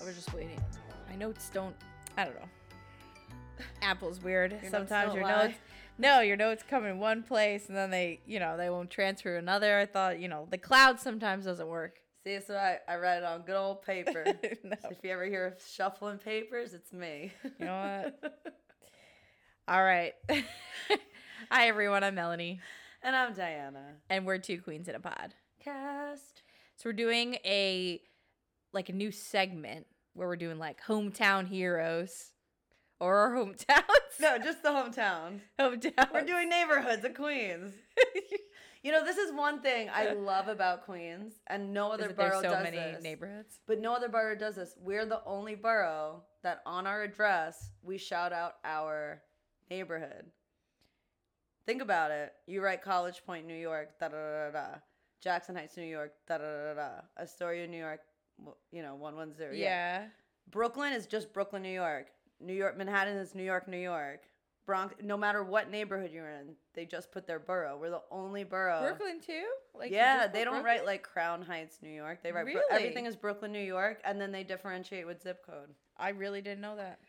I was just waiting. My notes don't. I don't know. Apple's weird. notes Sometimes don't your lie? notes. No, your notes come in one place and then they, you know, they won't transfer to another. I thought, you know, the cloud sometimes doesn't work. See, so I, I write it on good old paper. No. So if you ever hear of shuffling papers, it's me. You know what? All right. Hi everyone, I'm Melanie, and I'm Diana. and we're two queens in a pod. Cast. So we're doing a like a new segment where we're doing like hometown heroes or our hometowns. No, just the hometown. hometown. We're doing neighborhoods of Queens. You know, this is one thing I love about Queens, and no other Is that there's borough so does many this. neighborhoods. But no other borough does this. We're the only borough that on our address we shout out our neighborhood. Think about it. You write College Point, New York, da da da da. Jackson Heights, New York, da da da da. Astoria, New York, you know, one one zero. Yeah. Brooklyn is just Brooklyn, New York. New York, Manhattan is New York, New York. Bronx, no matter what neighborhood you're in, they just put their borough. We're the only borough. Brooklyn too? Like yeah, they don't Brooklyn? write like Crown Heights, New York. They write Bro- everything is Brooklyn, New York, and then they differentiate with zip code. I really didn't know that.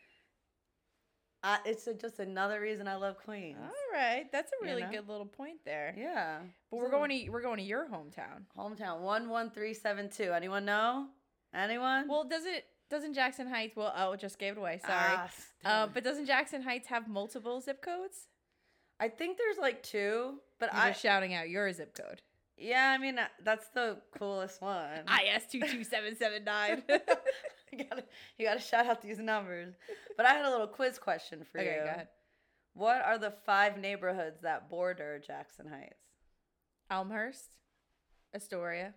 Uh, it's a, just another reason I love Queens. All right, that's a You really know? good little point there. Yeah, But we're going to we're going to your hometown. hometown one one three seven two. Anyone know? Anyone? Well, does it doesn't Jackson Heights? Well, oh, just gave it away. Sorry. Ah, uh, but doesn't Jackson Heights have multiple zip codes? I think there's like two, but You're I shouting out your zip code. yeah, I mean uh, that's the coolest one. IS two two seven seven nine. you gotta you gotta shout out these numbers. But I had a little quiz question for Okay, you. go ahead. What are the five neighborhoods that border Jackson Heights? Elmhurst, Astoria,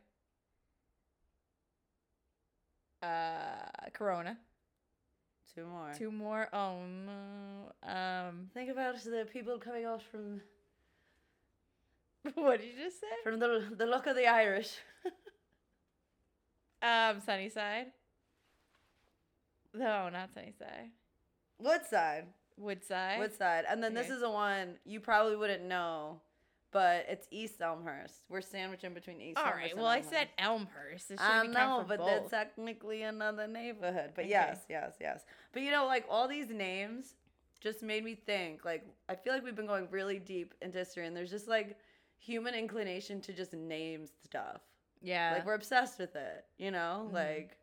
uh, Corona. Two more. Two more. Oh no. Um, Think about the people coming out from what did you just say? from the the look of the Irish. Um, Sunnyside. No, not Sunnyside. Woodside. Woodside. Woodside. And then this is a one you probably wouldn't know, but it's East Elmhurst. We're sandwiched in between East All Elmhurst. right. Well, I said Elmhurst. It I count know, but both. that's technically another neighborhood. But Okay. yes, yes, yes. But you know, like all these names just made me think. Like I feel like we've been going really deep into history, and there's just like human inclination to just name stuff. yeah. Like we're obsessed with it, you know. Mhm. Like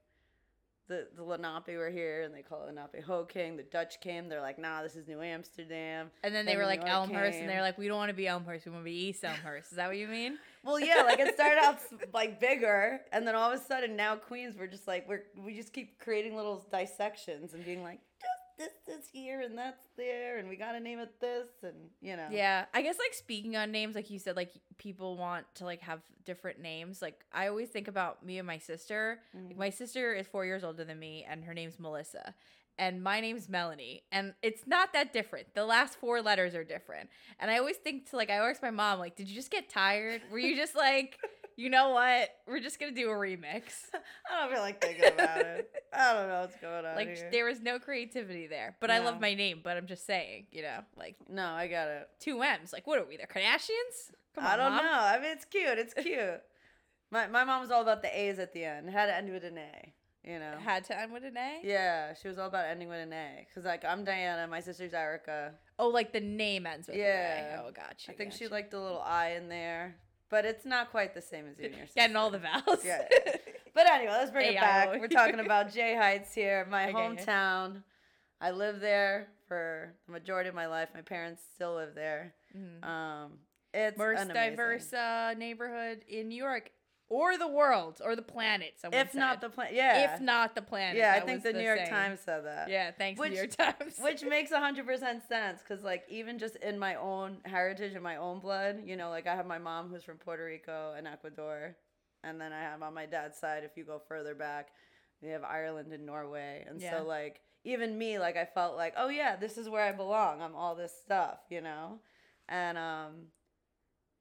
the the Lenape were here, and they call it Lenapehoking. The Dutch came. They're like, nah, this is New Amsterdam. and then they were New like York Elmhurst, came. and they're like, we don't want to be Elmhurst. We want to be East Elmhurst. Is that what you mean? Well, yeah, like it started out like bigger, and then all of a sudden now Queens, we're just like we're we just keep creating little dissections and being like, this is here and that's there, and we gotta name it this, and you know. Yeah, I guess like speaking on names, like you said, like people want to like have different names. Like I always think about me and my sister. Like Mhm. my sister is four years older than me, and her name's Melissa, and my name's Melanie, and it's not that different. The last four letters are different, and I always think to like I always ask my mom like, did you just get tired? Were you just like, you know what? We're just gonna do a remix. I don't feel like thinking about it. I don't know what's going on Like here. there was no creativity there, but I love my name. But I'm just saying, you know, like no, I got it. two M's. Like what are we? The Kardashians? Come on, I don't Mom. know. I mean, it's cute. It's cute. my my mom was all about the A's at the end. It had to end with an A. You know. Had to end with an A. Yeah, she was all about ending with an A. Cause like I'm Diana, my sister's Erica. Oh, like the name ends with Yeah. an A. Oh, gotcha. I think she liked the little I in there, but it's not quite the same as and getting all the vowels. Yeah. But anyway, let's bring it back. We're talking about Jay Heights here, my Okay. hometown. I lived there for the majority of my life. My parents still live there. Mhm. Um, it's Most diverse uh, neighborhood in New York, or the world, or the planet. Someone if not the plan. Yeah. if not the planet. yeah, I think was the New York saying. Times said that. Yeah, thanks Which- New York Times. which makes 100% sense because like even just in my own heritage and my own blood you know like i have my mom who's from puerto rico and ecuador and then i have on my dad's side if you go further back we have ireland and norway and Yeah. so like even me like i felt like oh yeah this is where i belong i'm all this stuff you know and um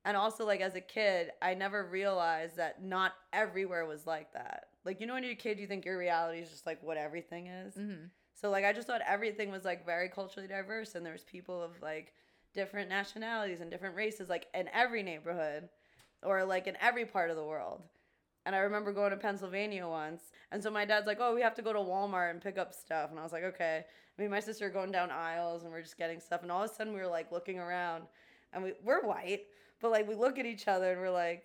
and also like as a kid i never realized that not everywhere was like that like you know when you're a kid you think your reality is just like what everything is Mhm. so like I just thought everything was like very culturally diverse and there was people of like different nationalities and different races like in every neighborhood or like in every part of the world. and I remember going to Pennsylvania once. And so my dad's like, oh, we have to go to Walmart and pick up stuff. And I was like, okay. Me and my sister are going down aisles and we're just getting stuff. And all of a sudden we were like looking around and we, we're white, but like we look at each other and we're like,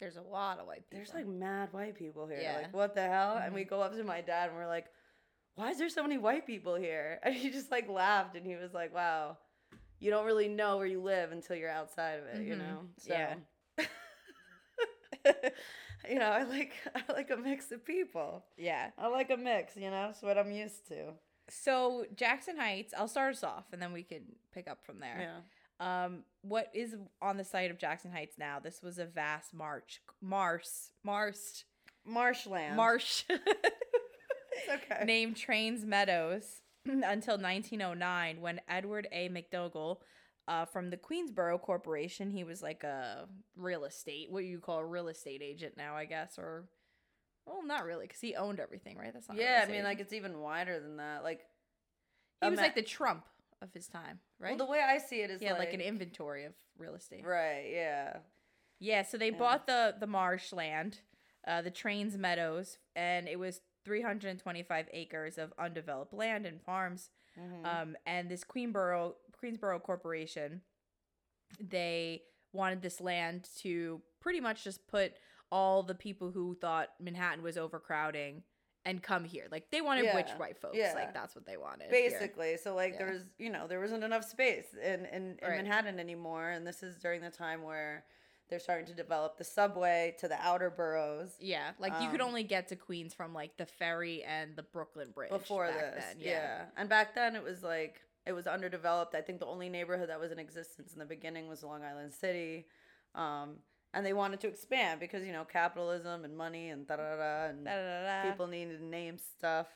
There's a lot of white people. there's like mad white people here. Yeah. Like, what the hell? And we Mhm. go up to my dad and we're like, why is there so many white people here? And he just like laughed and he was like, wow, you don't really know where you live until you're outside of it, you Mhm. know? Yeah. you know, I like I like a mix of people. yeah. I like a mix, you know? It's what I'm used to. So Jackson Heights, I'll start us off and then we can pick up from there. Yeah. Um, what is on the site of Jackson Heights now? This was a vast march, Mars, Mars, Marshland. marsh, okay. named Trains Meadows until 1909 when Edward A. MacDougall, uh, from the Queensboro Corporation, he was like a real estate, what you call a real estate agent now, I guess, or well, not really, because he owned everything, right? That's not. yeah, I mean, like it's even wider than that. Like, he was like the Trump of his time, right? well, the way I see it is yeah, like, like an inventory of real estate. right. Yeah. Yeah, so they Yeah. bought the the marshland, uh, the Trains Meadows, and it was 325 acres of undeveloped land and farms. Mhm. Um, and this Queenboro Queensboro Corporation, they wanted this land to pretty much just put all the people who thought Manhattan was overcrowding and come here. Like they wanted rich white folks. yeah. Like that's what they wanted. here. basically so like Yeah. there was you know there wasn't enough space in in, in Right. manhattan anymore and this is during the time where they're starting to develop the subway to the outer boroughs Yeah, like you could Um, only get to Queens from like the ferry and the Brooklyn Bridge before this then. yeah. and back then it was like it was underdeveloped i think the only neighborhood that was in existence in the beginning was long island city um and they wanted to expand because you know capitalism and money and da da da and Da-da-da-da. people needed to name stuff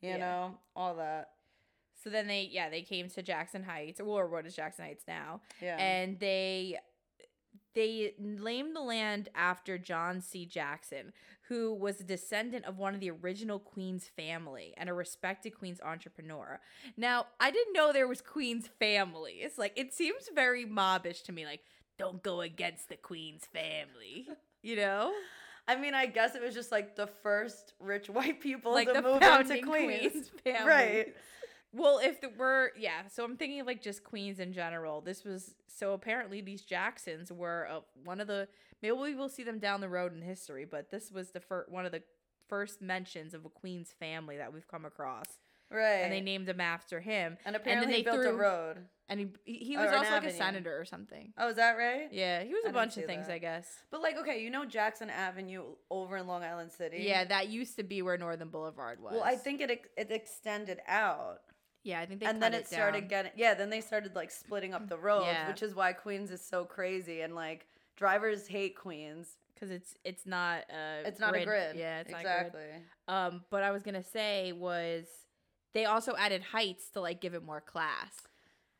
you Yeah. know all that So then they, yeah, they came to Jackson Heights, or what is Jackson Heights now, yeah and they they named the land after John C. Jackson, who was a descendant of one of the original Queens family and a respected Queens entrepreneur. Now, I didn't know there was Queens families. Like it seems very mobbish to me. Like don't go against the Queens family. You know, I mean, I guess it was just like the first rich white people like to the move into Queens. Queens family. Right. Well, if the were yeah, so I'm thinking of like just Queens in general. This was so apparently these Jacksons were uh, one of the maybe we will see them down the road in history, but this was the first one of the first mentions of a Queens family that we've come across, Right. and they named him after him. and apparently they he built a road. And he he, Or was an also like a avenue. senator or something. Oh, is that right? Yeah, he was I a didn't bunch see of things, that. I guess. But like, okay, you know Jackson Avenue over in Long Island City. Yeah, that used to be where Northern Boulevard was. Well, I think it ex- it extended out, yeah, I think they and then cut it started down. getting yeah. Then they started like splitting up the roads, Yeah. which is why Queens is so crazy and like drivers hate Queens. because it's it's not a It's not a grid. Yeah, it's not a grid. exactly. Um, but I was gonna say was they also added heights to like give it more class.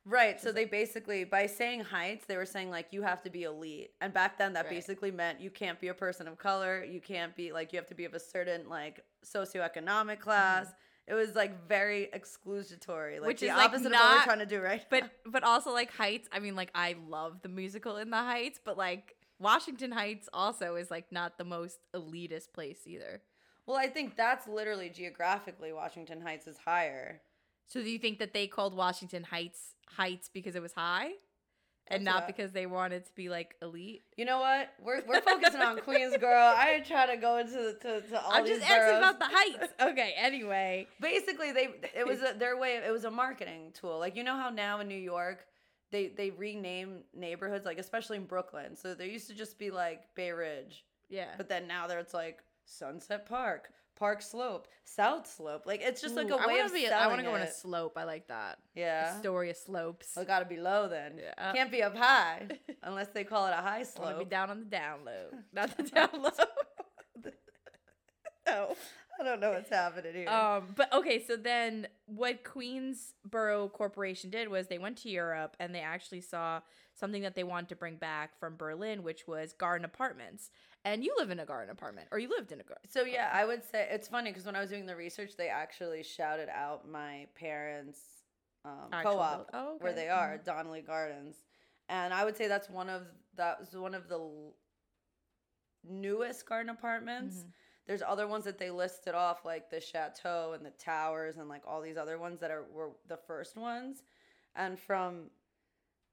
Right. So they basically, by saying heights, they were saying like you have to be elite. And back then, that Right. basically meant you can't be a person of color. You can't be like, you have to be of a certain like socioeconomic class. It was like very exclusatory, like Mm-hmm. Which the is, like, opposite of what not- we're trying to do right But now. but also like Heights. I mean, like I love the musical in the Heights, but like Washington Heights also is like not the most elitist place either. Well, I think that's literally geographically Washington Heights is higher. So do you think that they called Washington Heights Heights because it was high, and That's not what- because they wanted to be like elite? You know what? We're, we're focusing on Queens, girl. I try to go into to, to all I'm these just asking boroughs. about the Heights. Okay. Anyway. basically they it was a, their way it was a marketing tool like you know how now in new york they they rename neighborhoods like especially in brooklyn so there used to just be like bay ridge Yeah. but then now there it's like sunset park park slope south slope like it's just like Ooh, a I way wanna of be. selling I want to go on a it. slope. I like that. yeah Astoria slopes. well, it gotta be low then Yeah. can't be up high unless they call it a high slope. I want to be slope down on the down low, not the down low. no. i don't know what's happening here Um, but okay, so then what Queensboro Corporation did was they went to Europe and they actually saw something that they wanted to bring back from Berlin, which was garden apartments. And you live in a garden apartment, or you lived in a garden. So yeah, I would say it's funny because when I was doing the research, they actually shouted out my parents' um, co-op oh, where they are, Donnelly Gardens, and I would say that's one of that was one of the l- newest garden apartments. Mhm. There's other ones that they listed off, like the chateau and the towers, and like all these other ones that are were the first ones. And from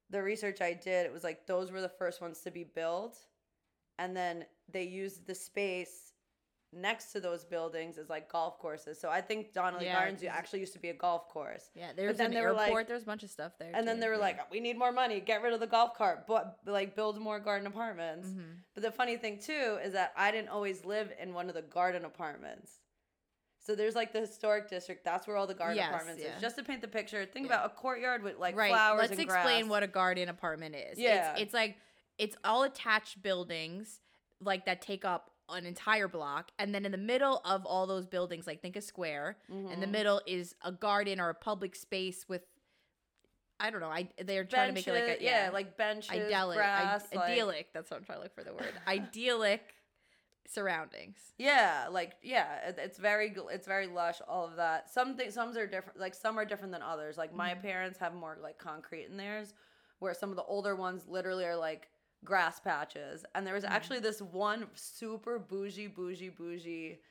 the research I did, it was like those were the first ones to be built, and then they used the space next to those buildings as like golf courses. So I think Donnelly Yeah, Gardens actually used to be a golf course. Yeah, there's then an they were airport. like- there's a bunch of stuff there. And then they were yeah. like, "We need more money. Get rid of the golf cart, but like build more garden apartments." Mhm. But the funny thing too is that I didn't always live in one of the garden apartments. So there's like the historic district. That's where all the garden Yes, apartments yeah. is. Just to paint the picture, think about a courtyard with like right. flowers Let's explain grass. what a garden apartment is. Yeah. it's, it's like it's all attached buildings like that take up an entire block, and then in the middle of all those buildings, like think a square. In the middle is a garden or a public space with. I don't know. I they're trying to make it like a Benches- yeah, like benches, idyllic, grass, I- like- idyllic. That's what I'm trying to look for the word. idyllic surroundings. Yeah, like yeah, it- it's very it's very lush. All of that. Some things, some are different. Like some are different than others. Like my Mhm. parents have more like concrete in theirs, where some of the older ones literally are like grass patches. And there was Mhm. actually this one super bougie, bougie, bougie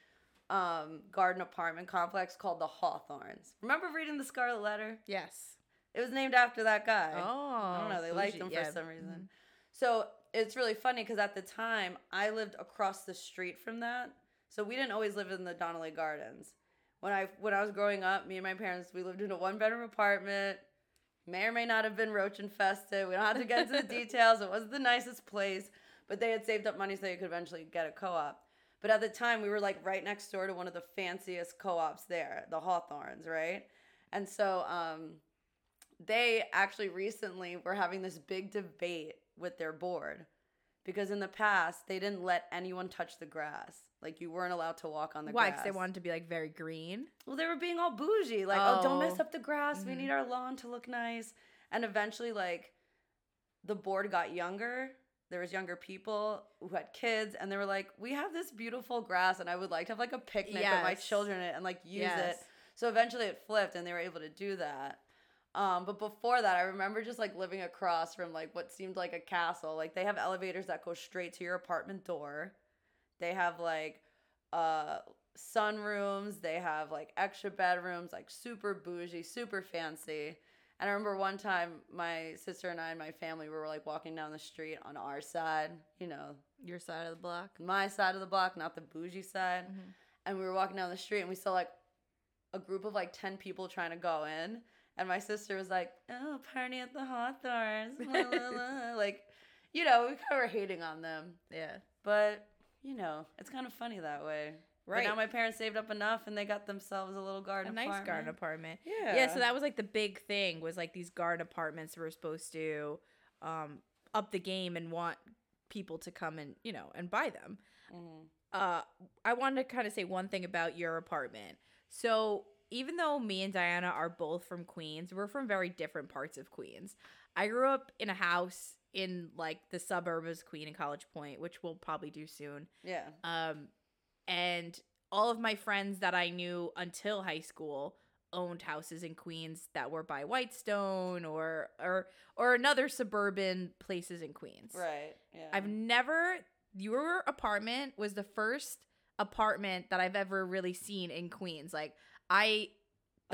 um garden apartment complex called the Hawthornes. Remember reading the Scarlet Letter? Yes. It was named after that guy. Oh, I don't know. They liked bougie, him yeah. for some reason. Mhm. So it's really funny because at the time I lived across the street from that, so we didn't always live in the Donnelly Gardens. When I when I was growing up, me and my parents we lived in a one bedroom apartment. May or may not have been roach infested. We don't have to get into the details. It wasn't the nicest place, but they had saved up money so they could eventually get a co-op. But at the time, we were like right next door to one of the fanciest co-ops there, the Hawthornes, right? And so um, they actually recently were having this big debate with their board because in the past they didn't let anyone touch the grass. Like you weren't allowed to walk on the Why? grass. Because they wanted to be like very green. Well, they were being all bougie, like, oh, don't mess Oh. up the grass. We need our lawn to look nice. And eventually, like, the board got younger. There was younger people who had kids, and they were like, we have this beautiful grass, and I would like to have like a picnic with my Yes. children in it and like use Yes. it. So eventually, it flipped, and they were able to do that. Um, but before that, I remember just like living across from like what seemed like a castle. Like they have elevators that go straight to your apartment door. They have like uh sunrooms, they have like extra bedrooms, like super bougie, super fancy. And I remember one time my sister and I and my family were like walking down the street on our side, you know, Your side of the block. my side of the block, not the bougie side. Mhm. And we were walking down the street and we saw like a group of like 10 people trying to go in. And my sister was like, oh, party at the Hawthornes. la, la, la." like, you know, we kind of were hating on them. Yeah. But, you know, it's kind of funny that way. Right. Right. now my parents saved up enough and they got themselves a little garden a garden nice garden apartment. Yeah. Yeah. so that was like the big thing was like these garden apartments were supposed to um up the game and want people to come and you know and buy them. Mhm. Uh I wanted to kind of say one thing about your apartment. So even though me and Diana are both from Queens, we're from very different parts of Queens. I grew up in a house in like the suburbs of Queen and College Point, which we'll probably do soon. Yeah. Um, and all of my friends that I knew until high school owned houses in Queens that were by Whitestone or or or another suburban places in Queens. Right. Yeah. I've never your apartment was the first apartment that I've ever really seen in Queens. Like I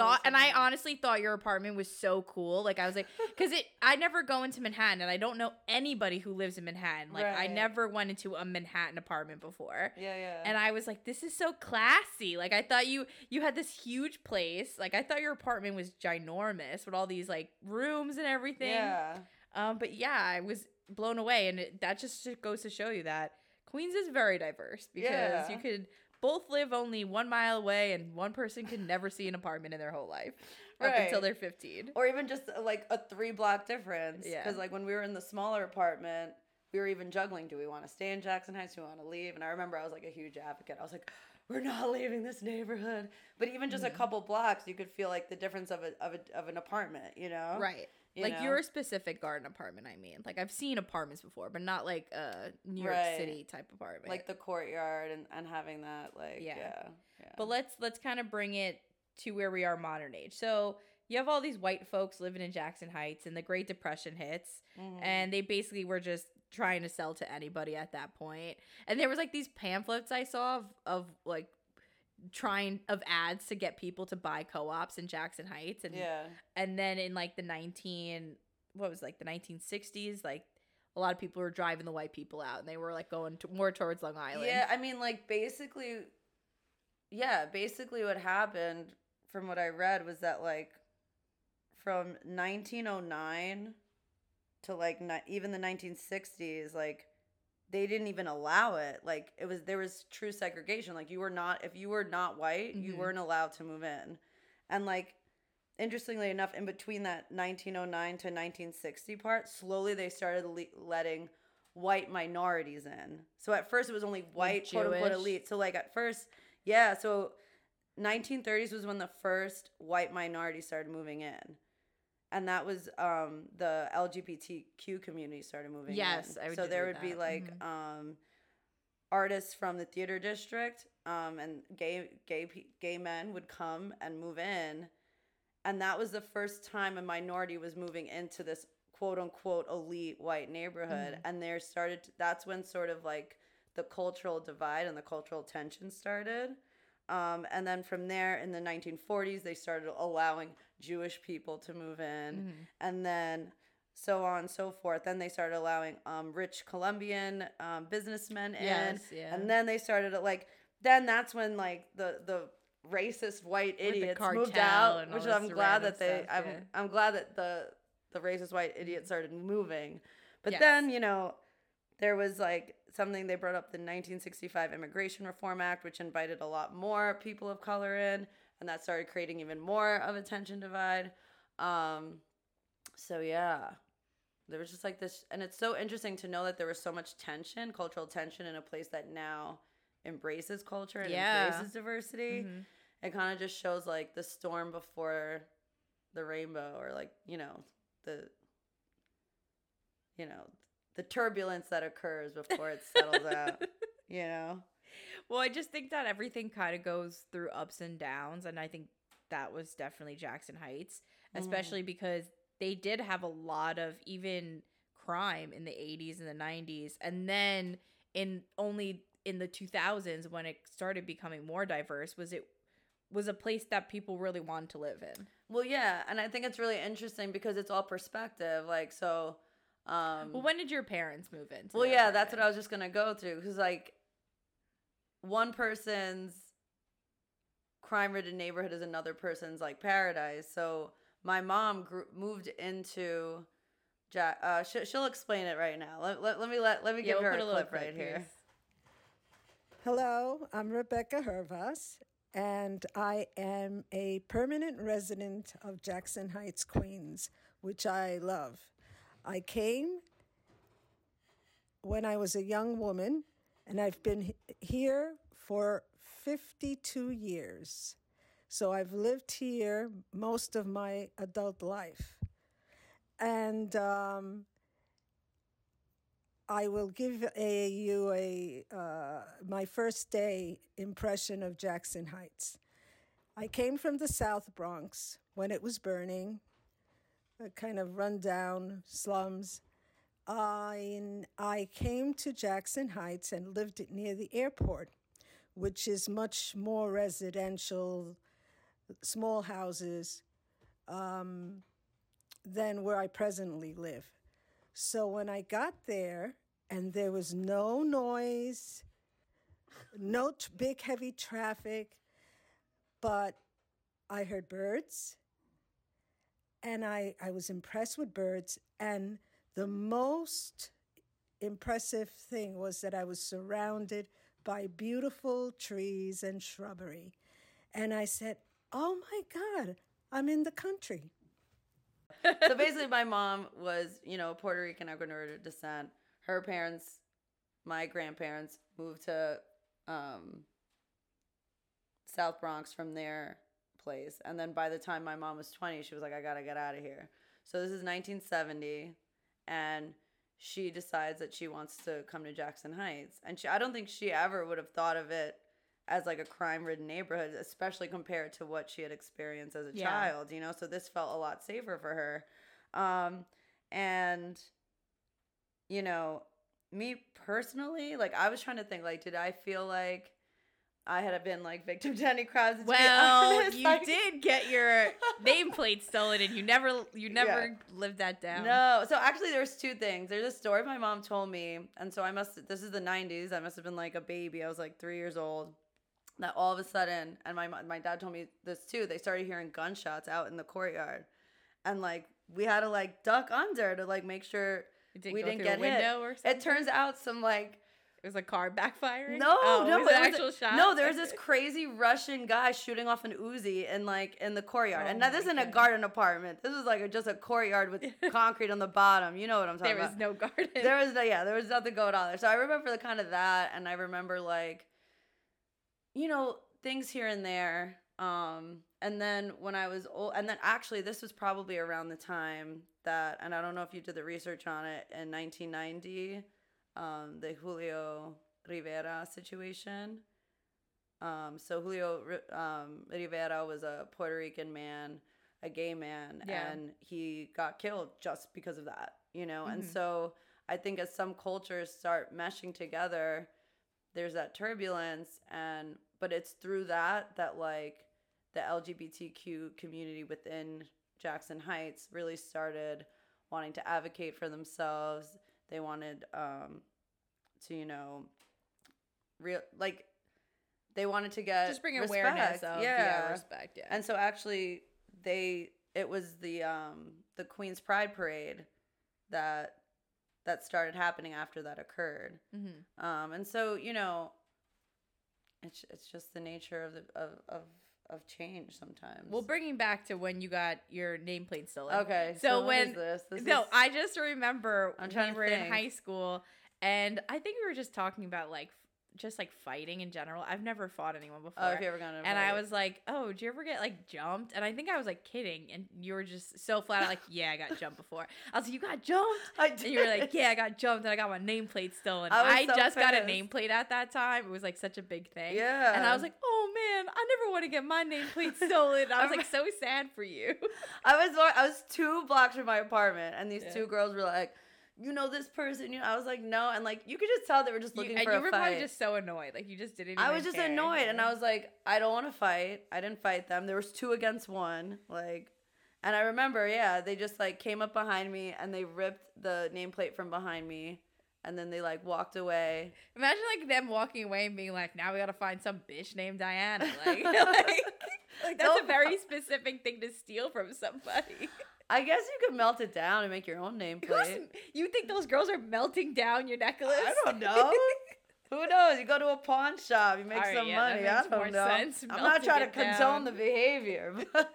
thought and I honestly thought your apartment was so cool. Like I was like cuz it I never go into Manhattan and I don't know anybody who lives in Manhattan. Like I never went into a Manhattan apartment before. Yeah, yeah. And I was like, this is so classy. Like I thought you you had this huge place. Like I thought your apartment was ginormous with all these like rooms and everything. Yeah. Um, but yeah, I was blown away, and it, that just goes to show you that Queens is very diverse because Yeah. you could both live only one mile away, and one person can never see an apartment in their whole life up until they're fifteen. Or even just uh, like a three block difference. Yeah. Because like when we were in the smaller apartment, we were even juggling. Do we want to stay in Jackson Heights? Do we want to leave? And I remember I was like a huge advocate. I was like, we're not leaving this neighborhood. But even just a Mhm. couple blocks, you could feel like the difference of a of, a, of an apartment. You know. Right. You like know? your specific garden apartment, I mean. Like I've seen apartments before, but not like a New York Right. City type apartment. like the courtyard and, and having that like Yeah. yeah yeah, But let's let's kind of bring it to where we are modern age. So you have all these white folks living in Jackson Heights, and the Great Depression hits, Mhm. and they basically were just trying to sell to anybody at that point. And there was like these pamphlets I saw of, of like trying of ads to get people to buy co-ops in Jackson Heights and Yeah. and then in like the 19 what was it, like the 1960s like a lot of people were driving the white people out and they were like going to, more towards Long Island. Yeah, I mean, like basically, yeah, basically what happened from what I read was that like from 1909 to like ni- even the 1960s, like they didn't even allow it. Like it was there was true segregation. Like you were not if you were not white, you Mhm. weren't allowed to move in. And like interestingly enough, in between that 1909 to 1960 part, slowly they started le- letting white minorities in. So at first it was only white, quote unquote, elite. So like at first, yeah. So 1930s was when the first white minority started moving in. And that was um, the LGBTQ community started moving Yes, in. I so there would be that. like Mhm. um, artists from the theater district um, and gay gay gay men would come and move in, and that was the first time a minority was moving into this quote unquote elite white neighborhood, Mhm. and there started that's when sort of like the cultural divide and the cultural tension started. Um, and then from there, in the 1940s, they started allowing Jewish people to move in Mhm. and then so on and so forth. Then they started allowing um, rich Colombian um, businessmen in, Yes, yeah. and then they started like then that's when like the the racist white idiots moved out, which I'm glad that they stuff, I'm yeah. I'm glad that the the racist white idiots started moving. But Yes. then you know there was like something they brought up the 1965 Immigration Reform Act, which invited a lot more people of color in, and that started creating even more of a tension divide. Um, so yeah, there was just like this, and it's so interesting to know that there was so much tension, cultural tension, in a place that now embraces culture and Yeah. embraces diversity. Mhm. It kind of just shows like the storm before the rainbow, or like you know the you know the turbulence that occurs before it settles out. You know. Well, I just think that everything kind of goes through ups and downs, and I think that was definitely Jackson Heights, Mhm. especially because they did have a lot of even crime in the 80s and the 90s, and then in only in the 2000s when it started becoming more diverse was it was a place that people really wanted to live in. Well, yeah, and I think it's really interesting because it's all perspective. Like, so, um, Well, when did your parents move in? well, yeah, that's what I was just gonna go through because, like, one person's crime-ridden neighborhood is another person's like paradise. So, my mom grew, moved into. Jack. uh, she, she'll explain it right now. Let, let, let me let let me Yeah, give we'll her a a little clip right here. Hello, I'm Rebecca Hervas, and I am a permanent resident of Jackson Heights, Queens, which I love. I came when I was a young woman, and I've been here for 52 years. So I've lived here most of my adult life. And um, I will give a, you a uh, my first day impression of Jackson Heights. I came from the South Bronx when it was burning, kind of rundown slums. I, I came to Jackson Heights and lived near the airport, which is much more residential, small houses um, than where I presently live. So when I got there, and there was no noise, no t- big heavy traffic, but I heard birds, and I, I was impressed with birds. And the most impressive thing was that I was surrounded by beautiful trees and shrubbery. And I said, Oh my God, I'm in the country. so basically, my mom was, you know, Puerto Rican Ecuadorian descent. Her parents, my grandparents, moved to um, South Bronx from their place, and then by the time my mom was twenty, she was like, "I gotta get out of here." So this is 1970, and she decides that she wants to come to Jackson Heights, and she, I don't think she ever would have thought of it as like a crime-ridden neighborhood, especially compared to what she had experienced as a Yeah. child. You know, so this felt a lot safer for her. Um, and you know, me personally, like I was trying to think, like, did I feel like I had been like victim to any crimes? Well, honest, you like- did get your nameplate stolen, and you never, you never lived that down. No, so actually, there's two things. There's a story my mom told me, and so I must. This is the '90s. I must have been like a baby. I was like three years old. That all of a sudden, and my my dad told me this too. They started hearing gunshots out in the courtyard, and like we had to like duck under to like make sure didn't we didn't get hit. or something. It turns out some like it was a car backfiring. no, oh, no, it was an was a- shot. No, there was this crazy Russian guy shooting off an Uzi in like in the courtyard, Oh and now this isn't a garden apartment. This is like a, just a courtyard with concrete on the bottom. You know what I'm talking There about? was no garden. there was no, yeah, there was nothing going on there. So I remember the kind of that, and I remember like, you know, things here and there. Um, and then when I was old, and then actually this was probably around the time that, and I don't know if you did the research on it in 1990, um, the Julio Rivera situation. Um, so Julio um, Rivera was a Puerto Rican man, a gay man, Yeah. and he got killed just because of that, you know. And Mhm. so I think as some cultures start meshing together, there's that turbulence, and but it's through that that like the LGBTQ community within Jackson Heights really started wanting to advocate for themselves. They wanted um, to, you know, real like they wanted to get Just bring respect. awareness of yeah, respect. Yeah. And so actually they it was the um the Queens Pride parade that that started happening after that occurred. Mhm. Um and so, you know, it's it's just the nature of the of of, of change sometimes. Well, bringing back to when you got your nameplate stolen. Okay. So, what when is this? This no, is- I just remember I'm we trying to were in high school, and I think we were just talking about like just like fighting in general. I've never fought anyone oh, before. Oh, if you ever gonna and I was like, "Oh, did you ever get like jumped?" And I think I was like kidding, and you were just so flat out like, "Yeah, I got jumped before." I was like, "You got jumped?" I And you were like, "Yeah, I got jumped, and I got my nameplate stolen." I I, so just got a pissed. nameplate at that time. It was like such a big thing. Yeah. And I was like, "Oh man, I never want to get my nameplate stolen." I was like so sad for you. I was I was two blocks from my apartment, and these Yeah. two girls were like, "You know this person?" You know, I was like, "No," and like you could just tell they were just You- looking and for you were probably just so annoyed, like you just didn't. I was just care. annoyed, and I was like, "I don't want to fight." I didn't fight them. There was two against one, like, and I remember, yeah, they just like came up behind me and they ripped the nameplate from behind me, and then they like walked away. Imagine like them walking away and being like, "Now we gotta find some bitch named Diana." Like, like, like that's a very specific thing to steal from somebody. I guess you could melt it down and make your own nameplate. you think those girls are melting down your necklace? I don't know. Who knows? You go to a pawn shop, you make right, some yeah, money. I don't know. sense, I'm not trying to condone down. the behavior, but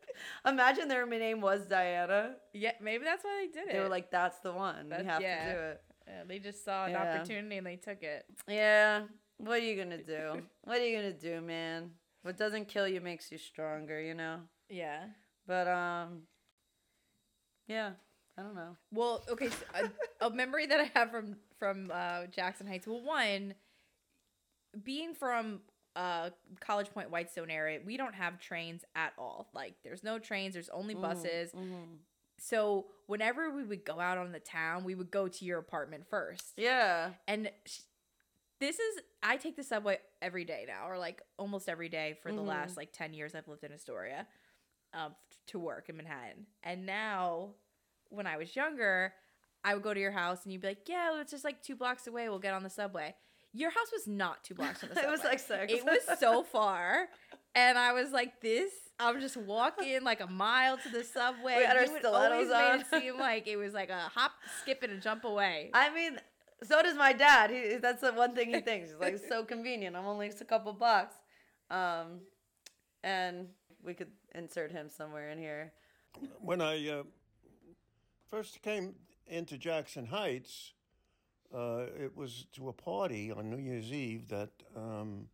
imagine their name was Diana. yeah, maybe that's why they did it. They were like, "That's the one. That- we have yeah. to do it." Yeah, they just saw an opportunity and they took it. Yeah. What are you gonna do? what are you gonna do, man? What doesn't kill you makes you stronger, you know. Yeah. But um, yeah. I don't know. Well, okay, so a, a memory that I have from from uh, Jackson Heights. Well, one, being from uh, College Point Whitestone area, we don't have trains at all. Like, there's no trains. There's only buses. Mhm. So whenever we would go out on the town, we would go to your apartment first. Yeah. And sh- this is I take the subway every day now, or like almost every day for the Mhm. last like ten years I've lived in Astoria, um, to work in Manhattan. And now, when I was younger, I would go to your house and you'd be like, "Yeah, it's just like two blocks away. We'll get on the subway." Your house was not two blocks from the subway. it was like six. It was so far. And I was like, this, I'm just walking like a mile to the subway. We had our You stilettos always made on. it seem like it was like a hop, skip, and a jump away. I mean, so does my dad. He that's the one thing he thinks. He's like, it's so convenient. I'm only just a couple blocks. Um, and we could insert him somewhere in here. when I uh, first came into Jackson Heights, uh, it was to a party on New Year's Eve that um,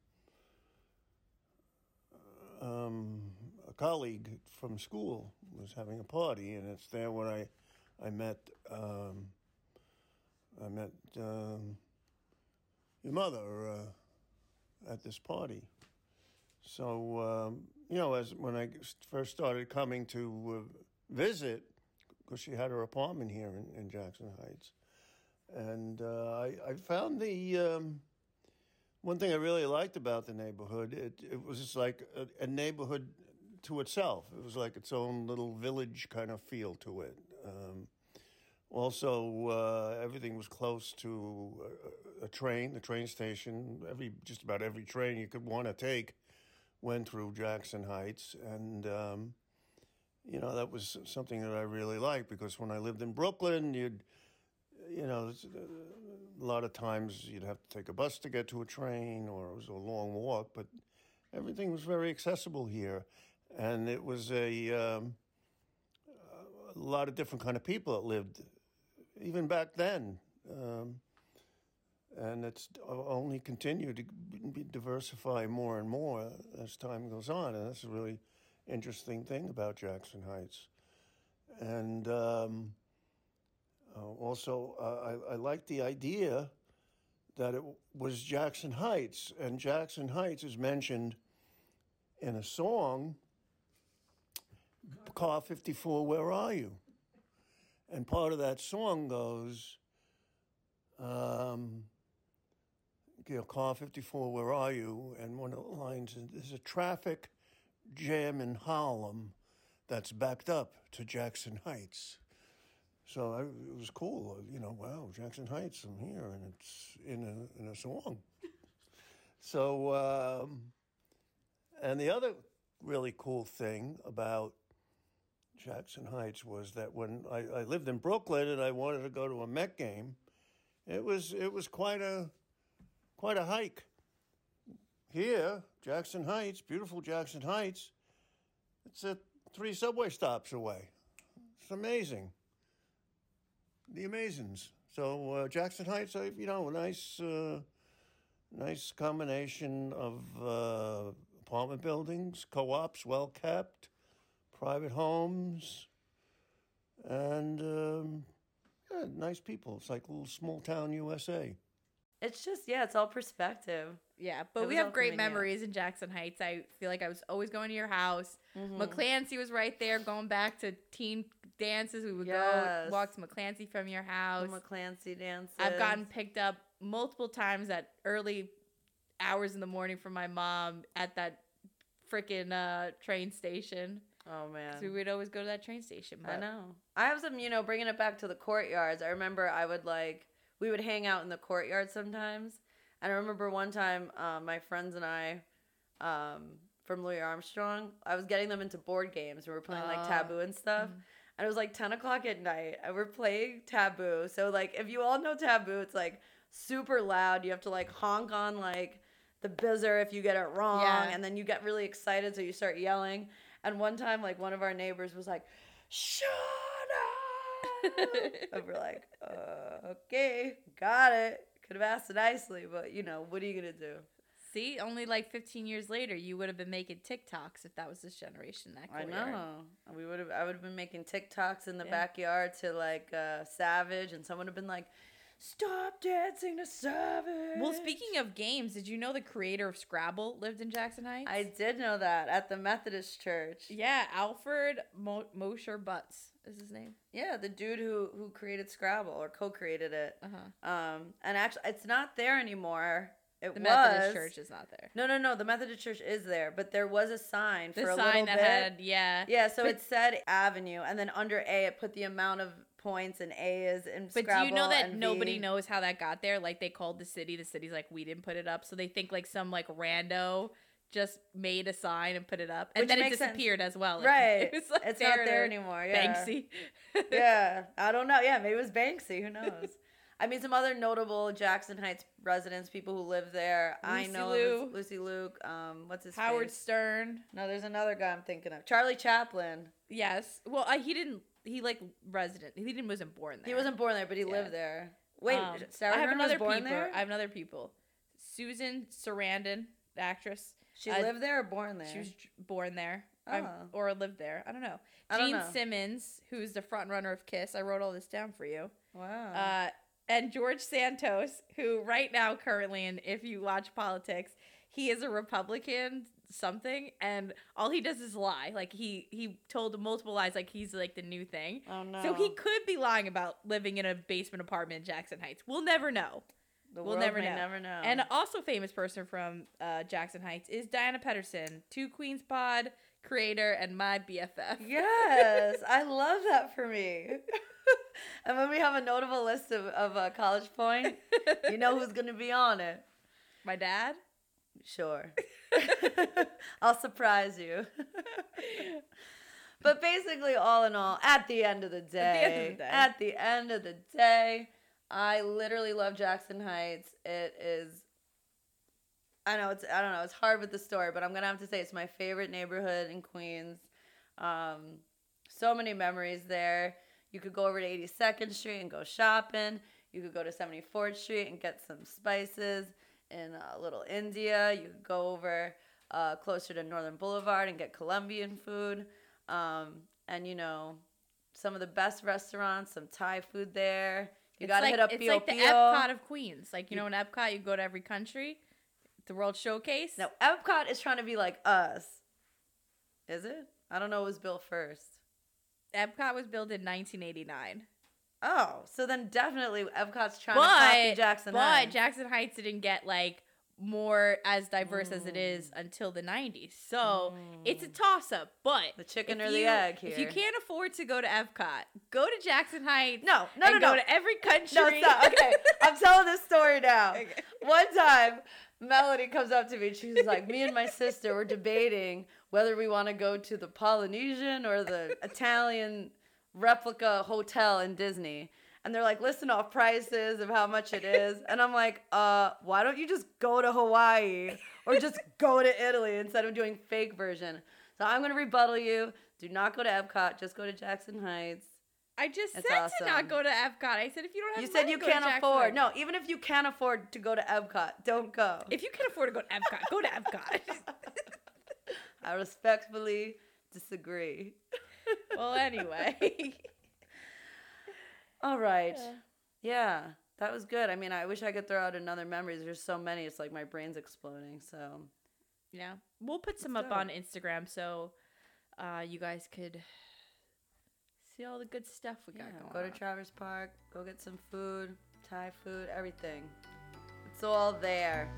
um, a colleague from school was having a party, and it's there where I I met um, I met um, your mother uh, at this party. So um, you know, as when I first started coming to uh, visit, because she had her apartment here in, in Jackson Heights, and uh, I, I found the um, one thing I really liked about the neighborhood. It it was just like a, a neighborhood to itself. It was like its own little village kind of feel to it. Um, also, uh, everything was close to a, a train, the train station. Every just about every train you could want to take went through Jackson Heights, and um, you know that was something that I really liked because when I lived in Brooklyn, you'd you know a lot of times you'd have to take a bus to get to a train, or it was a long walk, but everything was very accessible here, and it was a um, a lot of different kind of people that lived even back then. Um, and it's only continued to diversify more and more as time goes on. And that's a really interesting thing about Jackson Heights. And um, uh, also, uh, I, I like the idea that it was Jackson Heights, and Jackson Heights is mentioned in a song, Car 54, Where Are You? And part of that song goes, um, you know, car 54, where are you? And one of the lines is, there's a traffic jam in Harlem that's backed up to Jackson Heights. So I, it was cool, you know, wow, Jackson Heights, I'm here, and it's in a, in a song. so, um, and the other really cool thing about Jackson Heights was that when I, I lived in Brooklyn and I wanted to go to a Met game, it was it was quite a quite a hike. Here, Jackson Heights, beautiful Jackson Heights, it's at three subway stops away. It's amazing. The Amazons. So uh, Jackson Heights, you know, a nice, uh, nice combination of uh, apartment buildings, co-ops, well kept, private homes, and um, yeah, nice people. It's like a little small town USA. It's just yeah, it's all perspective. Yeah, It but we have great memories in Jackson Heights. I feel like I was always going to your house. Mhm. McClancy was right there, going back to teen dances. We would Yes. go walk to McClancy from your The house. McClancy dances. I've gotten picked up multiple times at early hours in the morning from my mom at that freaking uh, train station. Oh man. So we would always go to that train station. I know. I have some, you know, bringing it back to the courtyards. I remember I would like, we would hang out in the courtyard sometimes. And I remember one time, um, my friends and I, um, from Louis Armstrong, I was getting them into board games. We were playing like Ah. Taboo and stuff. And it was like 10 o'clock at night. And we're playing Taboo. So, like, if you all know Taboo, it's like super loud. You have to like honk on like the buzzer if you get it wrong. Yeah. And then you get really excited. So you start yelling. And one time, like, one of our neighbors was like, shut up. and we're like, uh, okay, got it. Could have asked it nicely, but you know, what are you to do? See, only like 15 years later, you would have been making TikToks if that was this generation. That I know. We would have. I would have been making TikToks in the Yeah. backyard to like uh, Savage, and someone would have been like, "Stop dancing to Savage." Well, speaking of games, did you know the creator of Scrabble lived in Jackson Heights? I did know that at the Methodist church. Yeah, Alfred Mo- Mosher Butts is his name. Yeah, the dude who who created Scrabble or co-created it. Uh huh. Um, and actually, it's not there anymore. It The was. Methodist Church is not there. No, no, no. The Methodist Church is there, but there was a sign The for a sign little that bit. had yeah. Yeah, so But- it said Avenue, and then under A, it put the amount of points, and A is in But Scrabble. do you know that nobody V- knows how that got there? Like they called the city. The city's like, we didn't put it up, so they think like some like rando just made a sign and put it up, and Which then it makes sense. disappeared as well. Right. It was like it's not there or anymore. Yeah. Banksy. yeah, I don't know. Yeah, maybe it was Banksy. Who knows? I mean, some other notable Jackson Heights residents, people who live there. I know Liu. Lucy Liu. Um, what's his Howard face? Stern. No, there's another guy I'm thinking of. Charlie Chaplin. Yes. Well, he didn't. He like resident. He didn't wasn't born there. He wasn't born there, but he Yeah. lived there. Wait, Um, Sarah I have another born people. there. I have another people. Susan Sarandon, the actress. she I- lived there or born there? She was born there. Oh. or lived there. I don't know. I don't Gene know. Simmons, who's the front runner of Kiss. I wrote all this down for you. wow. Uh, and George Santos, who right now currently, and if you watch politics, he is a Republican something, and all he does is lie. Like he he told multiple lies, like he's like the new thing. Oh no. So he could be lying about living in a basement apartment in Jackson Heights. We'll never know. The we'll never know. never know. And also famous person from uh, Jackson Heights is Diana Pedersen, Two Queens Pod creator and my BFF. yes, I love that for me. and when we have a notable list of, of uh, College Point, you know who's going to be on it. my dad. Sure. I'll surprise you. but basically, all in all, at the end of the day, At the end of the day. at the end of the day, I literally love Jackson Heights. It is. I know it's. I don't know. It's hard with the story, but I'm gonna have to say it's my favorite neighborhood in Queens. Um, so many memories there. You could go over to 82nd Street and go shopping. You could go to 74th Street and get some spices in uh, Little India. You could go over uh, closer to Northern Boulevard and get Colombian food. Um, and you know, some of the best restaurants, some Thai food there. You It's gotta like, hit up It's Pio like the Pio. Epcot of Queens. Like you know, in Epcot, you go to every country. The World Showcase. No, Epcot is trying to be like us. Is it? I don't know. It was built first. Epcot was built in 1989. Oh, so then definitely Epcot's trying to copy Jackson but Heights. But Jackson Heights didn't get like more as diverse as it is Mm. until the 90s. So it's a toss up. But the chicken or the you- egg here. If you can't afford to go to Epcot, go to Jackson Heights. no, no, no, no. go to every country. No, stop. Okay, I'm telling this story now. Okay. One time, Melody comes up to me and she's like, "Me and my sister were debating whether we want to go to the Polynesian or the Italian replica hotel in Disney." And they're like, "Listen off prices of how much it is," and I'm like, "Uh, why don't you just go to Hawaii or just go to Italy instead of doing fake version?" So I'm gonna rebuttal you. Do not go to Epcot. Just go to Jackson Heights. I just It's said to not go to Epcot. I said if you don't have You said money, you can't afford. No, even if you can't afford to go to Epcot, don't go. If you can't afford to go to Epcot, go to Epcot. I respectfully disagree. Well, anyway. All right. Yeah. Yeah, that was good. I mean, I wish I could throw out another memories. There's so many. It's like my brain's exploding. So Yeah, we'll put some Let's up do on Instagram so uh, you guys could see all the good stuff we got yeah, going. go to on. Travers Park. Go get some food, Thai food, everything. It's all there.